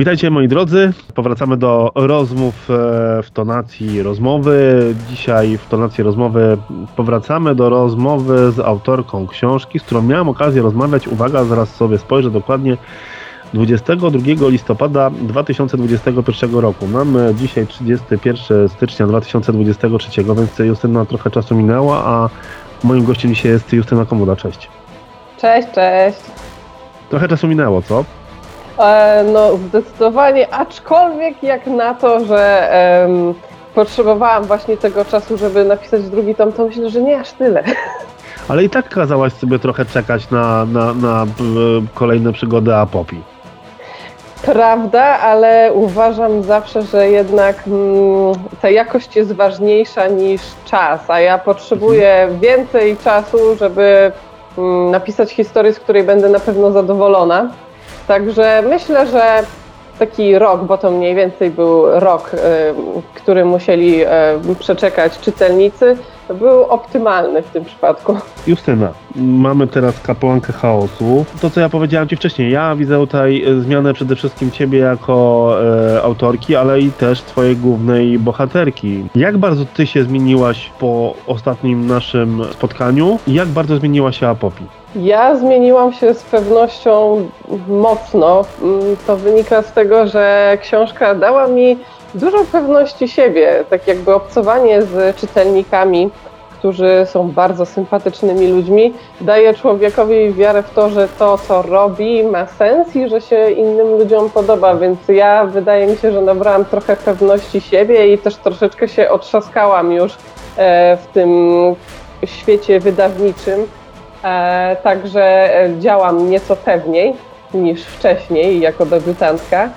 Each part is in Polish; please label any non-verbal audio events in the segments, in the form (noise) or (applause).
Witajcie moi drodzy. Powracamy do rozmów e, w tonacji rozmowy. Dzisiaj w tonacji rozmowy powracamy do rozmowy z autorką książki, z którą miałem okazję rozmawiać. Uwaga, zaraz sobie spojrzę dokładnie. 22 listopada 2021 roku. Mamy dzisiaj 31 stycznia 2023, więc Justyna trochę czasu minęła, a moim gościem dzisiaj jest Justyna Komuda. Cześć. Cześć, cześć. Trochę czasu minęło, co? E, no zdecydowanie, aczkolwiek jak na to, że em, potrzebowałam właśnie tego czasu, żeby napisać drugi tom, to myślę, że nie aż tyle. (laughs) Ale i tak kazałaś sobie trochę czekać na, na, na e, kolejne przygody Apopi. Prawda, ale uważam zawsze, że jednak mm, ta jakość jest ważniejsza niż czas, a ja potrzebuję więcej czasu, żeby mm, napisać historię, z której będę na pewno zadowolona. Także myślę, że taki rok, bo to mniej więcej był rok, y, który musieli y, przeczekać czytelnicy, był optymalny w tym przypadku. Justyna, mamy teraz kapłankę chaosu. To, co ja powiedziałem Ci wcześniej, ja widzę tutaj e, zmianę przede wszystkim Ciebie jako e, autorki, ale i też Twojej głównej bohaterki. Jak bardzo Ty się zmieniłaś po ostatnim naszym spotkaniu i jak bardzo zmieniła się Apopi? Ja zmieniłam się z pewnością mocno. Mm, to wynika z tego, że książka dała mi dużo pewności siebie, tak jakby obcowanie z czytelnikami, którzy są bardzo sympatycznymi ludźmi, daje człowiekowi wiarę w to, że to, co robi, ma sens i że się innym ludziom podoba. Więc ja wydaje mi się, że nabrałam trochę pewności siebie i też troszeczkę się otrzaskałam już e, w tym świecie wydawniczym. E, także e, działam nieco pewniej niż wcześniej jako debiutantka.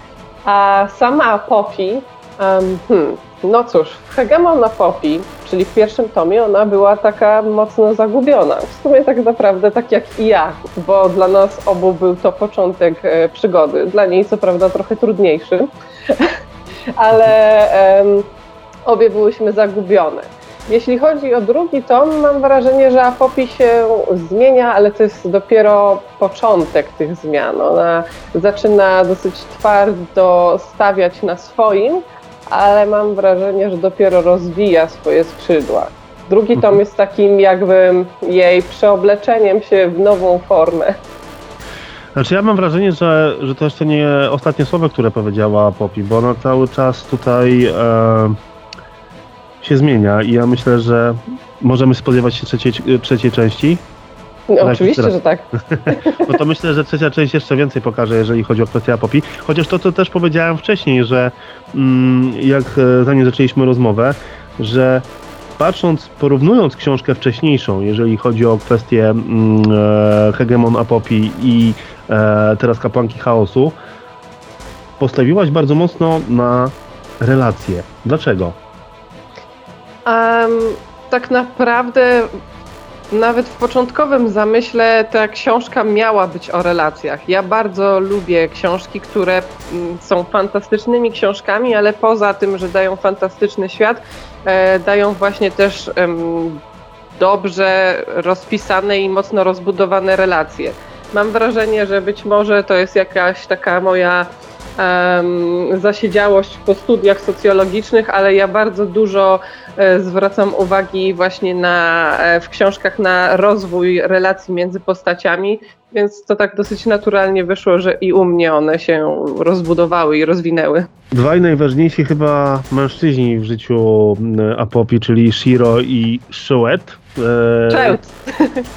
A sama Poppy Um, hmm. No cóż, w Hegemon na Poppy, czyli w pierwszym tomie, ona była taka mocno zagubiona. W sumie tak naprawdę tak jak i ja, bo dla nas obu był to początek e, przygody. Dla niej co prawda trochę trudniejszy, (laughs) ale obie byłyśmy zagubione. Jeśli chodzi o drugi tom, mam wrażenie, że Apopi się zmienia, ale to jest dopiero początek tych zmian. Ona zaczyna dosyć twardo stawiać na swoim, ale mam wrażenie, że dopiero rozwija swoje skrzydła. Drugi tom mhm. jest takim jakby jej przeobleczeniem się w nową formę. Znaczy ja mam wrażenie, że, że to jeszcze nie ostatnie słowo, które powiedziała Poppy, bo ona cały czas tutaj e, się zmienia i ja myślę, że możemy spodziewać się trzeciej, trzeciej części. No, oczywiście, że tak. (laughs) no to myślę, że trzecia część jeszcze więcej pokaże, jeżeli chodzi o kwestię Apopi. Chociaż to, co też powiedziałem wcześniej, że mm, jak e, zanim zaczęliśmy rozmowę, że patrząc, porównując książkę wcześniejszą, jeżeli chodzi o kwestię mm, e, Hegemon Apopi i e, teraz Kapłanki Chaosu, postawiłaś bardzo mocno na relacje. Dlaczego? Um, tak naprawdę nawet w początkowym zamyśle ta książka miała być o relacjach. Ja bardzo lubię książki, które mm, są fantastycznymi książkami, ale poza tym, że dają fantastyczny świat, e, dają właśnie też dobrze rozpisane i mocno rozbudowane relacje. Mam wrażenie, że być może to jest jakaś taka moja zasiedziałość po studiach socjologicznych, ale ja bardzo dużo e, zwracam uwagi właśnie na, e, w książkach na rozwój relacji między postaciami, więc to tak dosyć naturalnie wyszło, że i u mnie one się rozbudowały i rozwinęły. Dwaj najważniejsi chyba mężczyźni w życiu Apopi, czyli Shiro i Shuet. Szeust.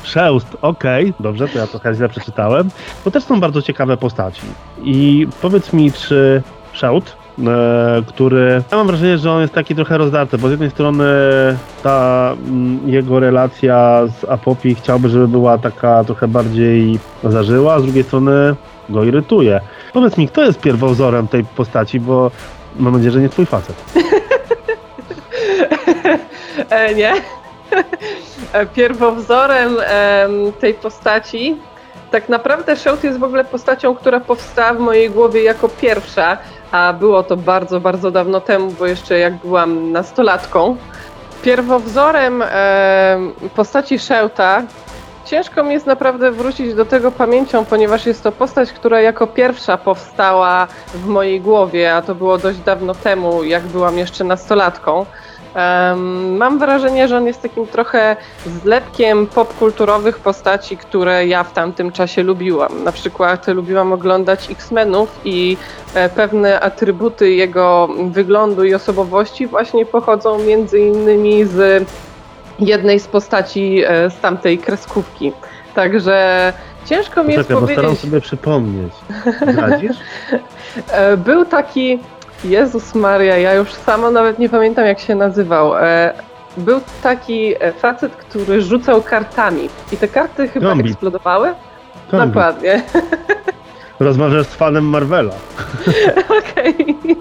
Szeust, okej, okay. dobrze, to ja trochę źle przeczytałem. Bo też są bardzo ciekawe postaci. I powiedz mi, czy Szeut, e, który. Ja mam wrażenie, że on jest taki trochę rozdarty, bo z jednej strony ta m, jego relacja z Apopi chciałby, żeby była taka trochę bardziej zażyła, a z drugiej strony go irytuje. Powiedz mi, kto jest pierwowzorem tej postaci, bo mam nadzieję, że nie twój facet. (laughs) e, nie. Pierwowzorem tej postaci tak naprawdę Shout jest w ogóle postacią, która powstała w mojej głowie jako pierwsza, a było to bardzo, bardzo dawno temu, bo jeszcze jak byłam nastolatką. Pierwowzorem postaci Sheuta ciężko mi jest naprawdę wrócić do tego pamięcią, ponieważ jest to postać, która jako pierwsza powstała w mojej głowie, a to było dość dawno temu, jak byłam jeszcze nastolatką. Um, mam wrażenie, że on jest takim trochę zlepkiem popkulturowych postaci, które ja w tamtym czasie lubiłam. Na przykład lubiłam oglądać X-Menów i e, pewne atrybuty jego wyglądu i osobowości właśnie pochodzą między innymi z jednej z postaci e, z tamtej kreskówki. Także ciężko mi jest powiedzieć... Postaram sobie przypomnieć. (laughs) Zdradzisz? E, był taki Jezus Maria, ja już sama nawet nie pamiętam jak się nazywał. E, był taki e, facet, który rzucał kartami i te karty chyba Gambit. eksplodowały? Dokładnie. (laughs) Rozmawiasz z fanem Marvela. (laughs) Okej. Okay.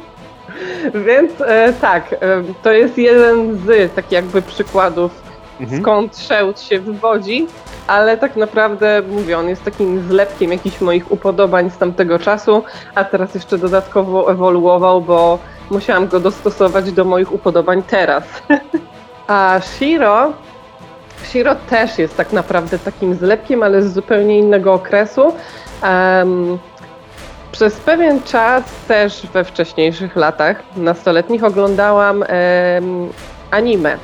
Więc e, tak, e, to jest jeden z tak jakby przykładów, mhm. skąd Szełd się wywodzi ale tak naprawdę mówię, on jest takim zlepkiem jakichś moich upodobań z tamtego czasu, a teraz jeszcze dodatkowo ewoluował, bo musiałam go dostosować do moich upodobań teraz. (laughs) a Shiro Shiro też jest tak naprawdę takim zlepkiem, ale z zupełnie innego okresu. Um, przez pewien czas, też we wcześniejszych latach nastoletnich, oglądałam um, anime.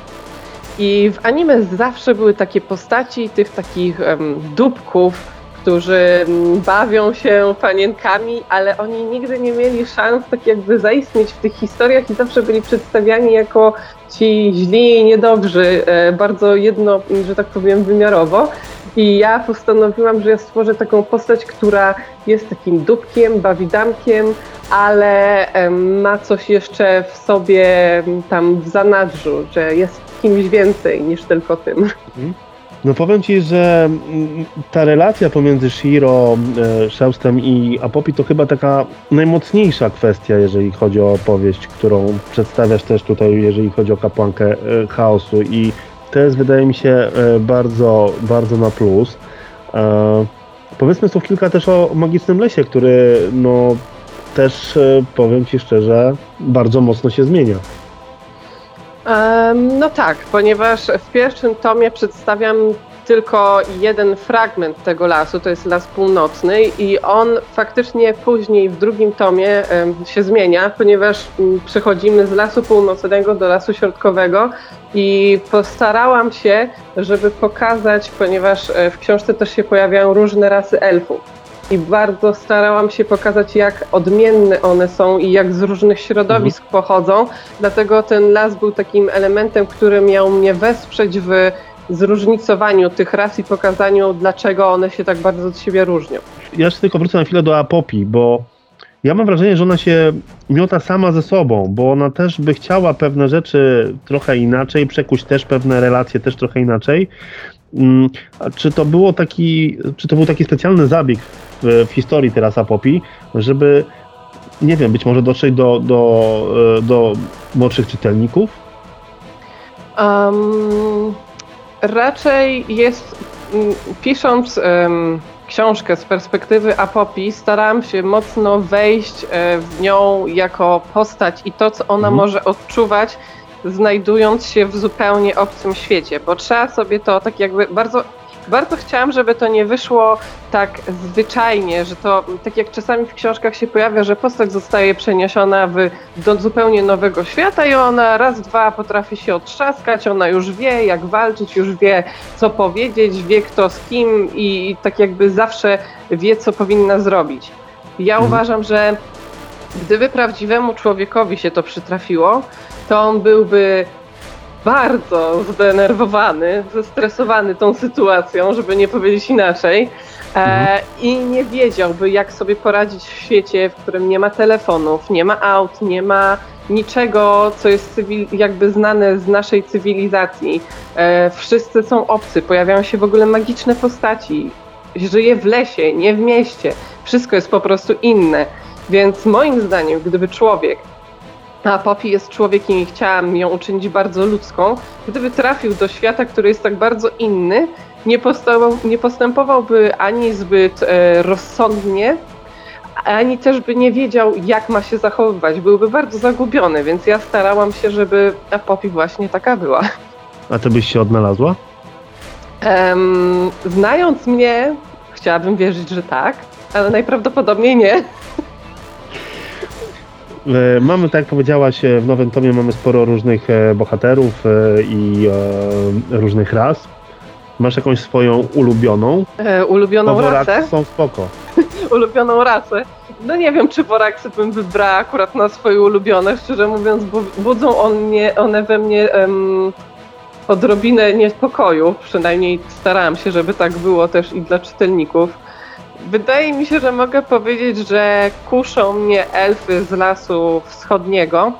I w anime zawsze były takie postaci tych takich um, dupków, którzy bawią się panienkami, ale oni nigdy nie mieli szans tak jakby zaistnieć w tych historiach i zawsze byli przedstawiani jako ci źli i niedobrzy, e, bardzo jedno, że tak powiem, wymiarowo. I ja postanowiłam, że ja stworzę taką postać, która jest takim dupkiem, bawidamkiem, ale ma coś jeszcze w sobie tam w zanadrzu, że jest kimś więcej niż tylko tym. Mhm. No powiem Ci, że mm, ta relacja pomiędzy Shiro, e, Szeustem i Apopi to chyba taka najmocniejsza kwestia, jeżeli chodzi o opowieść, którą przedstawiasz też tutaj, jeżeli chodzi o kapłankę e, chaosu i to jest wydaje mi się e, bardzo, bardzo na plus. Powiedzmy słów kilka też o Magicznym Lesie, który no też powiem Ci szczerze bardzo mocno się zmienia. No tak, ponieważ w pierwszym tomie przedstawiam tylko jeden fragment tego lasu, to jest las północny i on faktycznie później w drugim tomie się zmienia, ponieważ mm, przechodzimy z lasu północnego do lasu środkowego i postarałam się, żeby pokazać, ponieważ e, w książce też się pojawiają różne rasy elfów i bardzo starałam się pokazać, jak odmienne one są i jak z różnych środowisk mhm. pochodzą. Dlatego ten las był takim elementem, który miał mnie wesprzeć w zróżnicowaniu tych ras i pokazaniu, dlaczego one się tak bardzo od siebie różnią. Ja jeszcze tylko wrócę na chwilę do Apopi, bo ja mam wrażenie, że ona się miota sama ze sobą, bo ona też by chciała pewne rzeczy trochę inaczej, przekuć też pewne relacje też trochę inaczej. Mm, czy to było taki, czy to był taki specjalny zabieg w, w historii teraz Apopi, żeby nie wiem, być może dotrzeć do, do, e, do młodszych czytelników? Um, raczej jest, pisząc um, książkę z perspektywy Apopi, starałam się mocno wejść e, w nią jako postać i to, co ona mhm. może odczuwać, znajdując się w zupełnie obcym świecie, bo trzeba sobie to tak jakby bardzo bardzo chciałam, żeby to nie wyszło tak zwyczajnie, że to tak jak czasami w książkach się pojawia, że postać zostaje przeniesiona w, do zupełnie nowego świata i ona raz, dwa potrafi się otrzaskać, ona już wie jak walczyć, już wie co powiedzieć, wie kto z kim i tak jakby zawsze wie co powinna zrobić. Ja mhm. uważam, że gdyby prawdziwemu człowiekowi się to przytrafiło, to on byłby bardzo zdenerwowany, zestresowany tą sytuacją, żeby nie powiedzieć inaczej. E, mhm. I nie wiedziałby, jak sobie poradzić w świecie, w którym nie ma telefonów, nie ma aut, nie ma niczego, co jest cywil, jakby znane z naszej cywilizacji. E, wszyscy są obcy, pojawiają się w ogóle magiczne postaci. Żyje w lesie, nie w mieście. Wszystko jest po prostu inne. Więc moim zdaniem, gdyby człowiek a Poppy jest człowiekiem i chciałam ją uczynić bardzo ludzką, gdyby trafił do świata, który jest tak bardzo inny, nie, postępował, nie postępowałby ani zbyt e, rozsądnie, ani też by nie wiedział, jak ma się zachowywać. Byłby bardzo zagubiony, więc ja starałam się, żeby Poppy właśnie taka była. A to byś się odnalazła? Um, znając mnie, chciałabym wierzyć, że tak, ale najprawdopodobniej nie. E, mamy, tak jak powiedziałaś, e, w Nowym Tomie mamy sporo różnych e, bohaterów i różnych ras. Masz jakąś swoją ulubioną? E, ulubioną rasę? są spoko. (laughs) ulubioną rasę? No nie wiem, czy Woraksy bym wybrała akurat na swoje ulubione. Szczerze mówiąc, budzą on mnie, one we mnie um, odrobinę niepokoju. Przynajmniej starałam się, żeby tak było też i dla czytelników. Wydaje mi się, że mogę powiedzieć, że kuszą mnie elfy z lasu wschodniego,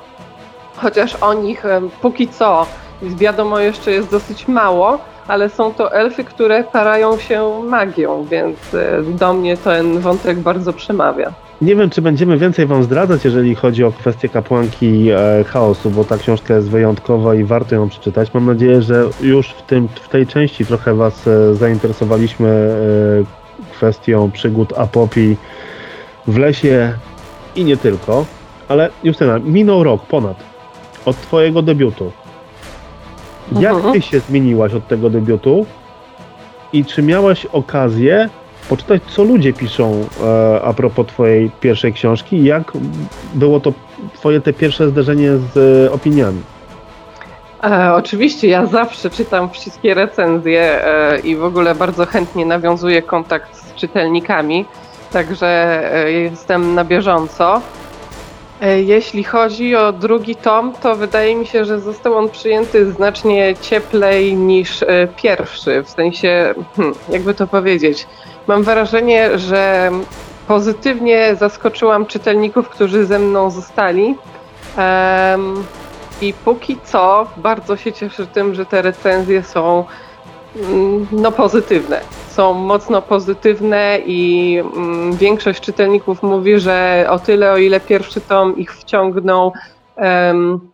chociaż o nich póki co wiadomo jeszcze jest dosyć mało, ale są to elfy, które tarają się magią, więc e, do mnie ten wątek bardzo przemawia. Nie wiem, czy będziemy więcej Wam zdradzać, jeżeli chodzi o kwestię kapłanki e, chaosu, bo ta książka jest wyjątkowa i warto ją przeczytać. Mam nadzieję, że już w, tym, w tej części trochę Was e, zainteresowaliśmy e, kwestią przygód Apopi w lesie i nie tylko. Ale Justyna, minął rok ponad od Twojego debiutu. Jak mhm. Ty się zmieniłaś od tego debiutu i czy miałaś okazję poczytać, co ludzie piszą e, a propos twojej pierwszej książki i jak było to twoje te pierwsze zderzenie z e, opiniami. E, oczywiście, ja zawsze czytam wszystkie recenzje e, i w ogóle bardzo chętnie nawiązuję kontakt czytelnikami, także e, jestem na bieżąco. E, jeśli chodzi o drugi tom, to wydaje mi się, że został on przyjęty znacznie cieplej niż pierwszy. W sensie, hmm, jakby to powiedzieć, Mam wrażenie, że pozytywnie zaskoczyłam czytelników, którzy ze mną zostali. I póki co bardzo się cieszę tym, że te recenzje są mm, no, pozytywne. Są mocno pozytywne i mm, większość czytelników mówi, że o tyle, o ile pierwszy tom ich wciągnął um,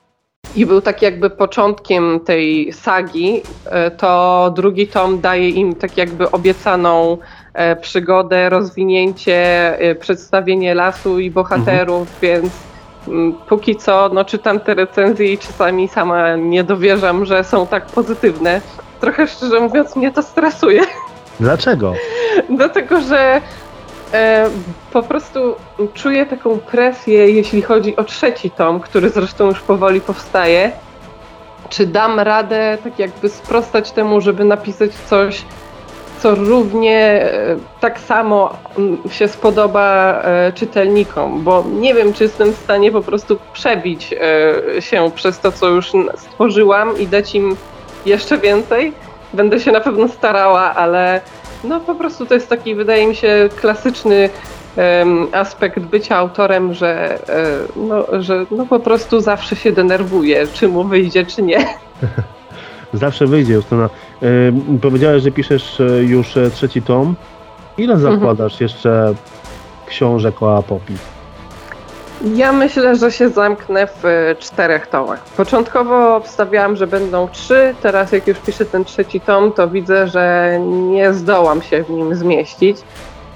i był tak jakby początkiem tej sagi, e, to drugi tom daje im tak jakby obiecaną E, przygodę, rozwinięcie, e, przedstawienie lasu i bohaterów, mhm. więc mm, póki co no, czytam te recenzje i czasami sama nie dowierzam, że są tak pozytywne. Trochę szczerze mówiąc mnie to stresuje. Dlaczego? Dlatego, że e, po prostu czuję taką presję, jeśli chodzi o trzeci tom, który zresztą już powoli powstaje. Czy dam radę tak jakby sprostać temu, żeby napisać coś co równie e, tak samo się spodoba e, czytelnikom, bo nie wiem, czy jestem w stanie po prostu przebić e, się przez to, co już stworzyłam i dać im jeszcze więcej. Będę się na pewno starała, ale no po prostu to jest taki, wydaje mi się, klasyczny aspekt bycia autorem, że, no, że no po prostu zawsze się denerwuję, czy mu wyjdzie, czy nie. (laughs) Zawsze wyjdzie, Justyna. Yy, powiedziałeś, że piszesz e, już e, trzeci tom. Ile mhm. zakładasz mhm. jeszcze książek o Apopi? Ja myślę, że się zamknę w czterech tomach. Początkowo obstawiałam, że będą trzy, teraz jak już piszę ten trzeci tom, to widzę, że nie zdołam się w nim zmieścić.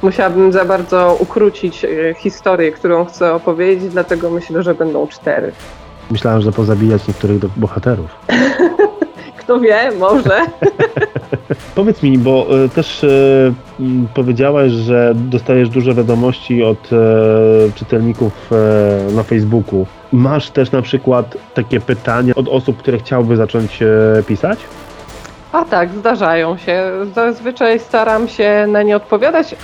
Musiałabym za bardzo ukrócić historię, którą chcę opowiedzieć, dlatego myślę, że będą cztery. Myślałem, że pozabijać niektórych bohaterów. (laughs) Kto wie, może. (laughs) Powiedz mi, bo e, też e, powiedziałaś, że dostajesz dużo wiadomości od e, czytelników na Facebooku. Masz też na przykład takie pytania od osób, które chciałyby zacząć pisać? A tak, zdarzają się. Zazwyczaj staram się na nie odpowiadać,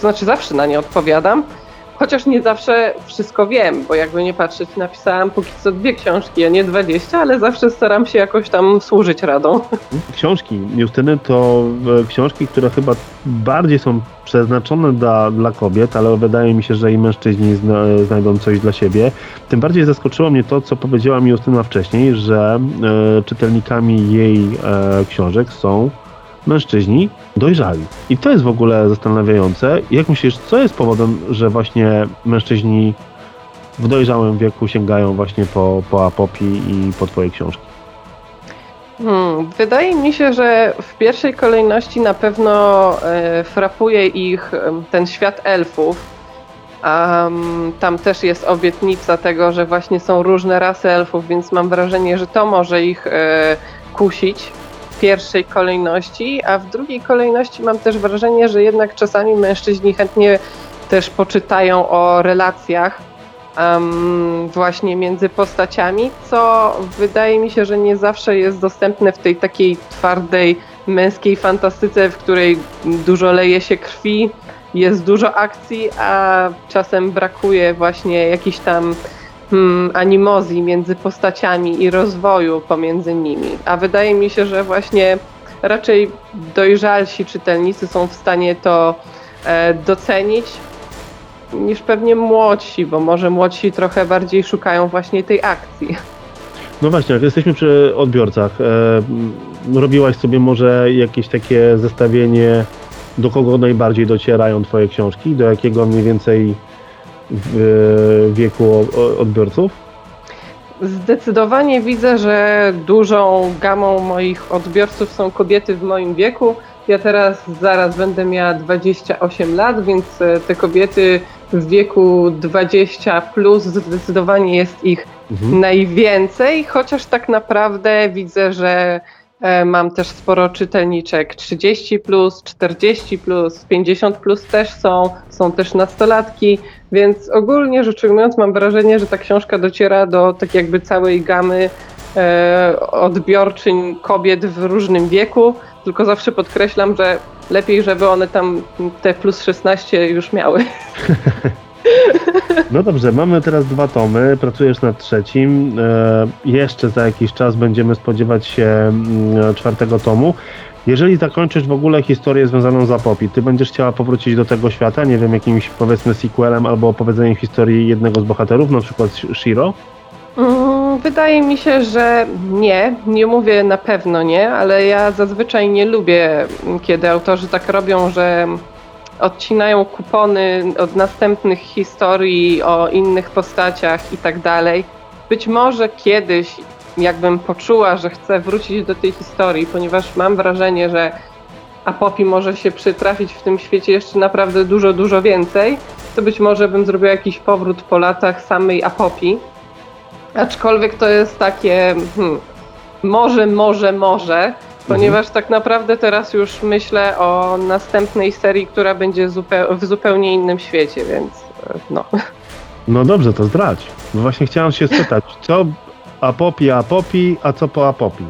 znaczy zawsze na nie odpowiadam. Chociaż nie zawsze wszystko wiem, bo jakby nie patrzeć, napisałam póki co dwie książki, a nie dwadzieścia, ale zawsze staram się jakoś tam służyć radą. Książki Justyny to e, książki, które chyba bardziej są przeznaczone dla, dla kobiet, ale wydaje mi się, że i mężczyźni zna, znajdą coś dla siebie. Tym bardziej zaskoczyło mnie to, co powiedziała mi Justyna wcześniej, że e, czytelnikami jej e, książek są mężczyźni dojrzali. I to jest w ogóle zastanawiające. Jak myślisz, co jest powodem, że właśnie mężczyźni w dojrzałym wieku sięgają właśnie po, po Apopi i po Twoje książki? Hmm, wydaje mi się, że w pierwszej kolejności na pewno e, frapuje ich ten świat elfów. Um, tam też jest obietnica tego, że właśnie są różne rasy elfów, więc mam wrażenie, że to może ich e, kusić pierwszej kolejności, a w drugiej kolejności mam też wrażenie, że jednak czasami mężczyźni chętnie też poczytają o relacjach um, właśnie między postaciami, co wydaje mi się, że nie zawsze jest dostępne w tej takiej twardej męskiej fantastyce, w której dużo leje się krwi, jest dużo akcji, a czasem brakuje właśnie jakichś tam hmm, animozji między postaciami i rozwoju pomiędzy nimi. A wydaje mi się, że właśnie raczej dojrzalsi czytelnicy są w stanie to e, docenić niż pewnie młodsi, bo może młodsi trochę bardziej szukają właśnie tej akcji. No właśnie, jak jesteśmy przy odbiorcach, e, robiłaś sobie może jakieś takie zestawienie, do kogo najbardziej docierają Twoje książki, do jakiego mniej więcej w, wieku odbiorców? Zdecydowanie widzę, że dużą gamą moich odbiorców są kobiety w moim wieku. Ja teraz zaraz będę miała 28 lat, więc e, te kobiety w wieku 20 plus zdecydowanie jest ich mhm. najwięcej, chociaż tak naprawdę widzę, że e, mam też sporo czytelniczek. 30 plus, 40 plus, 50 plus też są, są też nastolatki, więc ogólnie rzecz ujmując mam wrażenie, że ta książka dociera do tak jakby całej gamy e, odbiorczyń kobiet w różnym wieku, tylko zawsze podkreślam, że lepiej, żeby one tam te plus 16 już miały. (laughs) No dobrze, mamy teraz dwa tomy, pracujesz nad trzecim. E, jeszcze za jakiś czas będziemy spodziewać się mm, czwartego tomu. Jeżeli zakończysz w ogóle historię związaną z Apopi, ty będziesz chciała powrócić do tego świata, nie wiem, jakimś powiedzmy sequelem albo opowiedzeniem historii jednego z bohaterów, na przykład Shiro? Mm, wydaje mi się, że nie. Nie mówię na pewno nie, ale ja zazwyczaj nie lubię, kiedy autorzy tak robią, że odcinają kupony od następnych historii o innych postaciach i tak dalej. Być może kiedyś, jakbym poczuła, że chcę wrócić do tej historii, ponieważ mam wrażenie, że Apopi może się przytrafić w tym świecie jeszcze naprawdę dużo, dużo więcej, to być może bym zrobiła jakiś powrót po latach samej Apopi Aczkolwiek to jest takie hmm, może, może, może, ponieważ tak naprawdę teraz już myślę o następnej serii, która będzie zupeł w zupełnie innym świecie, więc e, no. No dobrze, to zdradź. No właśnie chciałem się spytać, co Apopi, Apopi, a co po Apopi?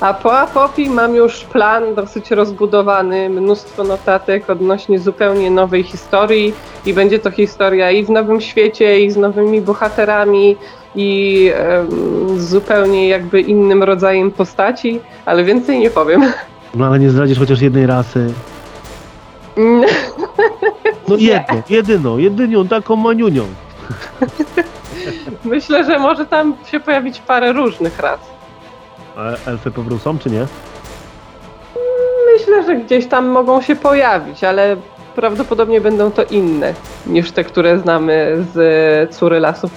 A po Apopi mam już plan dosyć rozbudowany, mnóstwo notatek odnośnie zupełnie nowej historii i będzie to historia i w nowym świecie, i z nowymi bohaterami, i zupełnie jakby innym rodzajem postaci, ale więcej nie powiem. No ale nie zdradzisz chociaż jednej rasy. (laughs) No jedną, jedyną, jedynią, taką maniunią. Myślę, że może tam się pojawić parę różnych ras. A elfy powrócą, czy nie? Myślę, że gdzieś tam mogą się pojawić, ale prawdopodobnie będą to inne niż te, które znamy z Córy Lasu.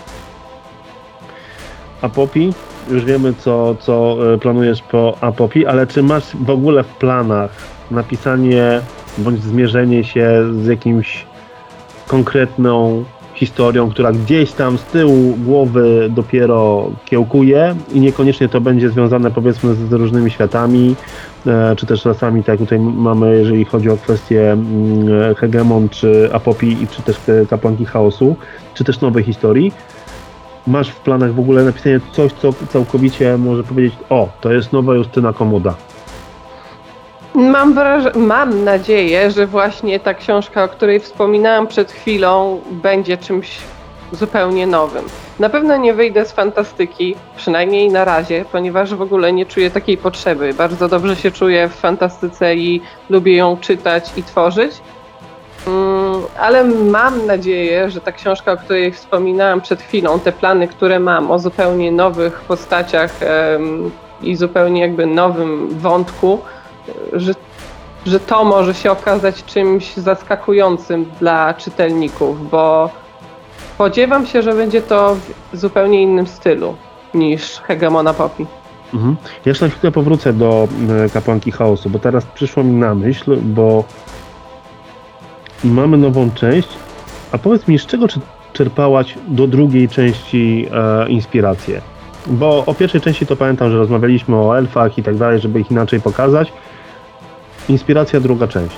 Apopi. Już wiemy, co, co e, planujesz po Apopi, ale czy masz w ogóle w planach napisanie bądź zmierzenie się z jakimś konkretną historią, która gdzieś tam z tyłu głowy dopiero kiełkuje i niekoniecznie to będzie związane powiedzmy z różnymi światami, e, czy też czasami tak jak tutaj mamy, jeżeli chodzi o kwestie mm, Hegemon, czy Apopi, czy też Kapłanki Chaosu, czy też nowej historii, masz w planach w ogóle napisanie coś, co całkowicie może powiedzieć, o, to jest nowa Justyna Komoda? Mam, wraż- mam nadzieję, że właśnie ta książka, o której wspominałam przed chwilą, będzie czymś zupełnie nowym. Na pewno nie wyjdę z fantastyki, przynajmniej na razie, ponieważ w ogóle nie czuję takiej potrzeby. Bardzo dobrze się czuję w fantastyce i lubię ją czytać i tworzyć. Mm, ale mam nadzieję, że ta książka, o której wspominałam przed chwilą, te plany, które mam o zupełnie nowych postaciach i zupełnie jakby nowym wątku, że, że to może się okazać czymś zaskakującym dla czytelników, bo spodziewam się, że będzie to w zupełnie innym stylu niż Hegemona Poppy. Mhm. Jeszcze na chwilę powrócę do e, Kapłanki Chaosu, bo teraz przyszło mi na myśl, bo mamy nową część, a powiedz mi, z czego czerpałaś do drugiej części e, inspirację? Bo o pierwszej części to pamiętam, że rozmawialiśmy o elfach i tak dalej, żeby ich inaczej pokazać. Inspiracja druga część.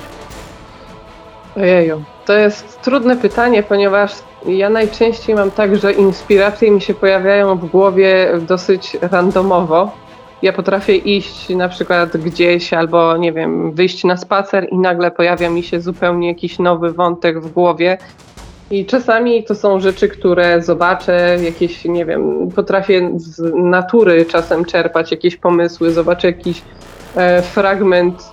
Ojeju, to jest trudne pytanie, ponieważ ja najczęściej mam tak, że inspiracje mi się pojawiają w głowie dosyć randomowo. Ja potrafię iść na przykład gdzieś albo, nie wiem, wyjść na spacer i nagle pojawia mi się zupełnie jakiś nowy wątek w głowie. I czasami to są rzeczy, które zobaczę, jakieś, nie wiem, potrafię z natury czasem czerpać jakieś pomysły, zobaczę jakiś e, fragment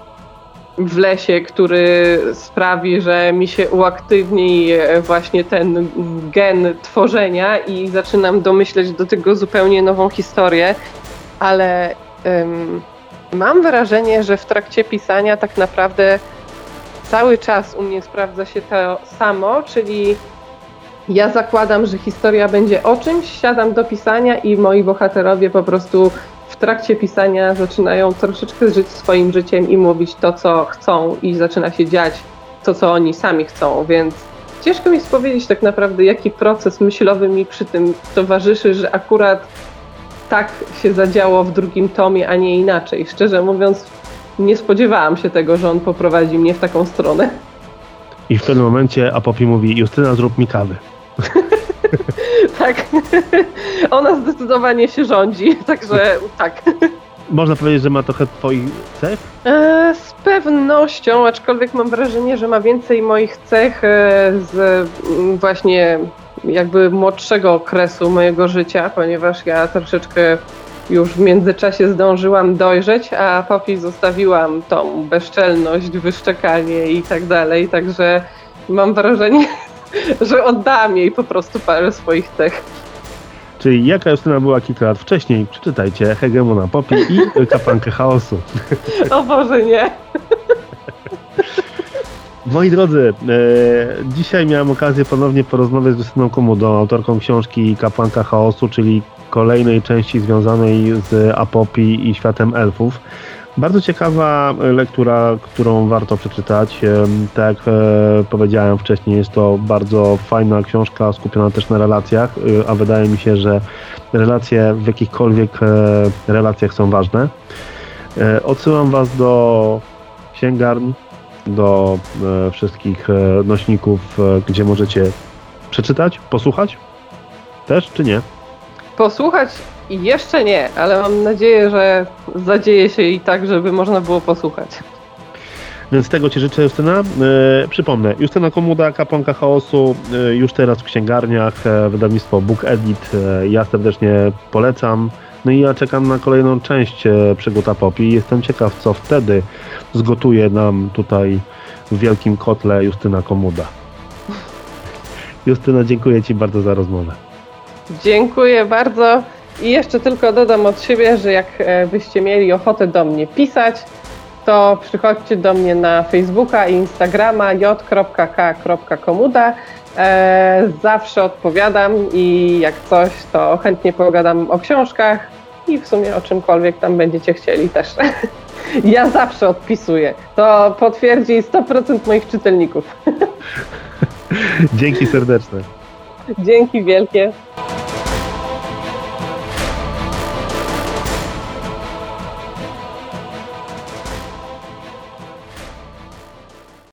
w lesie, który sprawi, że mi się uaktywni e, właśnie ten gen tworzenia i zaczynam domyśleć do tego zupełnie nową historię, ale um, mam wrażenie, że w trakcie pisania tak naprawdę cały czas u mnie sprawdza się to samo, czyli ja zakładam, że historia będzie o czymś, siadam do pisania i moi bohaterowie po prostu w trakcie pisania zaczynają troszeczkę żyć swoim życiem i mówić to, co chcą, i zaczyna się dziać to, co oni sami chcą, więc ciężko mi powiedzieć tak naprawdę, jaki proces myślowy mi przy tym towarzyszy, że akurat tak się zadziało w drugim tomie, a nie inaczej. Szczerze mówiąc, nie spodziewałam się tego, że on poprowadzi mnie w taką stronę. I w pewnym momencie Apopi mówi: Justyna, zrób mi kawy. (laughs) tak. (laughs) Ona zdecydowanie się rządzi, (laughs) także tak. Można powiedzieć, że ma trochę twoich cech? E, z pewnością, aczkolwiek mam wrażenie, że ma więcej moich cech e, z mm, właśnie jakby młodszego okresu mojego życia, ponieważ ja troszeczkę już w międzyczasie zdążyłam dojrzeć, a Popi zostawiłam tą bezczelność, wyszczekanie i tak dalej, także mam wrażenie, (laughs) że oddałam jej po prostu parę swoich cech. Czyli jaka Justyna była kilka lat wcześniej, przeczytajcie Hegemona Popi i Kapankę Chaosu. (laughs) O Boże, nie. (laughs) Moi drodzy, e, dzisiaj miałem okazję ponownie porozmawiać z Justyną Komudą, autorką książki Kapłanka Chaosu, czyli kolejnej części związanej z Apopi i światem elfów. Bardzo ciekawa lektura, którą warto przeczytać. Tak jak e, powiedziałem wcześniej, jest to bardzo fajna książka skupiona też na relacjach, e, a wydaje mi się, że relacje w jakichkolwiek e, relacjach są ważne. Odsyłam Was do księgarni, do wszystkich nośników, gdzie możecie przeczytać, posłuchać też, czy nie? Posłuchać jeszcze nie, ale mam nadzieję, że zadzieje się i tak, żeby można było posłuchać. Więc tego Ci życzę, Justyna. E, przypomnę, Justyna Komuda, Kapłanka Chaosu, e, już teraz w księgarniach, e, wydawnictwo Book Edit. E, ja serdecznie polecam. No i ja czekam na kolejną część e, Przygód Popi. Jestem ciekaw, co wtedy zgotuje nam tutaj w wielkim kotle Justyna Komuda. (laughs) Justyna, dziękuję Ci bardzo za rozmowę. Dziękuję bardzo. I jeszcze tylko dodam od siebie, że jak e, byście mieli ochotę do mnie pisać, to przychodźcie do mnie na Facebooka i Instagrama j.k.komuda. E, zawsze odpowiadam i jak coś, to chętnie pogadam o książkach i w sumie o czymkolwiek tam będziecie chcieli też. (laughs) Ja zawsze odpisuję. To potwierdzi 100% moich czytelników. (laughs) Dzięki serdeczne. Dzięki wielkie.